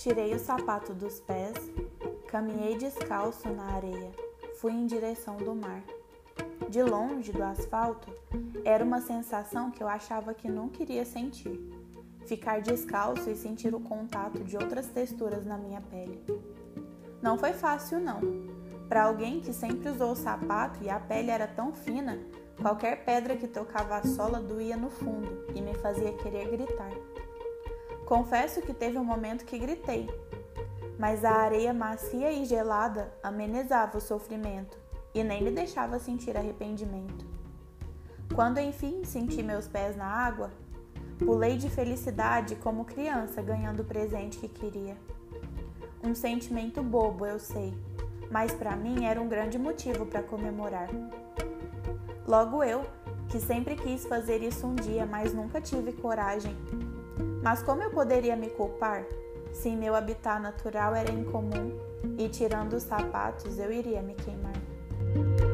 Tirei o sapato dos pés, caminhei descalço na areia, fui em direção do mar. De longe do asfalto, era uma sensação que eu achava que não queria sentir. Ficar descalço e sentir o contato de outras texturas na minha pele. Não foi fácil, não. Para alguém que sempre usou sapato e a pele era tão fina, qualquer pedra que tocava a sola doía no fundo e me fazia querer gritar. Confesso que teve um momento que gritei, mas a areia macia e gelada amenizava o sofrimento e nem me deixava sentir arrependimento. Quando enfim senti meus pés na água, pulei de felicidade como criança ganhando o presente que queria. Um sentimento bobo, eu sei, mas para mim era um grande motivo para comemorar. Logo eu, que sempre quis fazer isso um dia, mas nunca tive coragem. Mas como eu poderia me culpar se meu habitat natural era incomum e tirando os sapatos eu iria me queimar?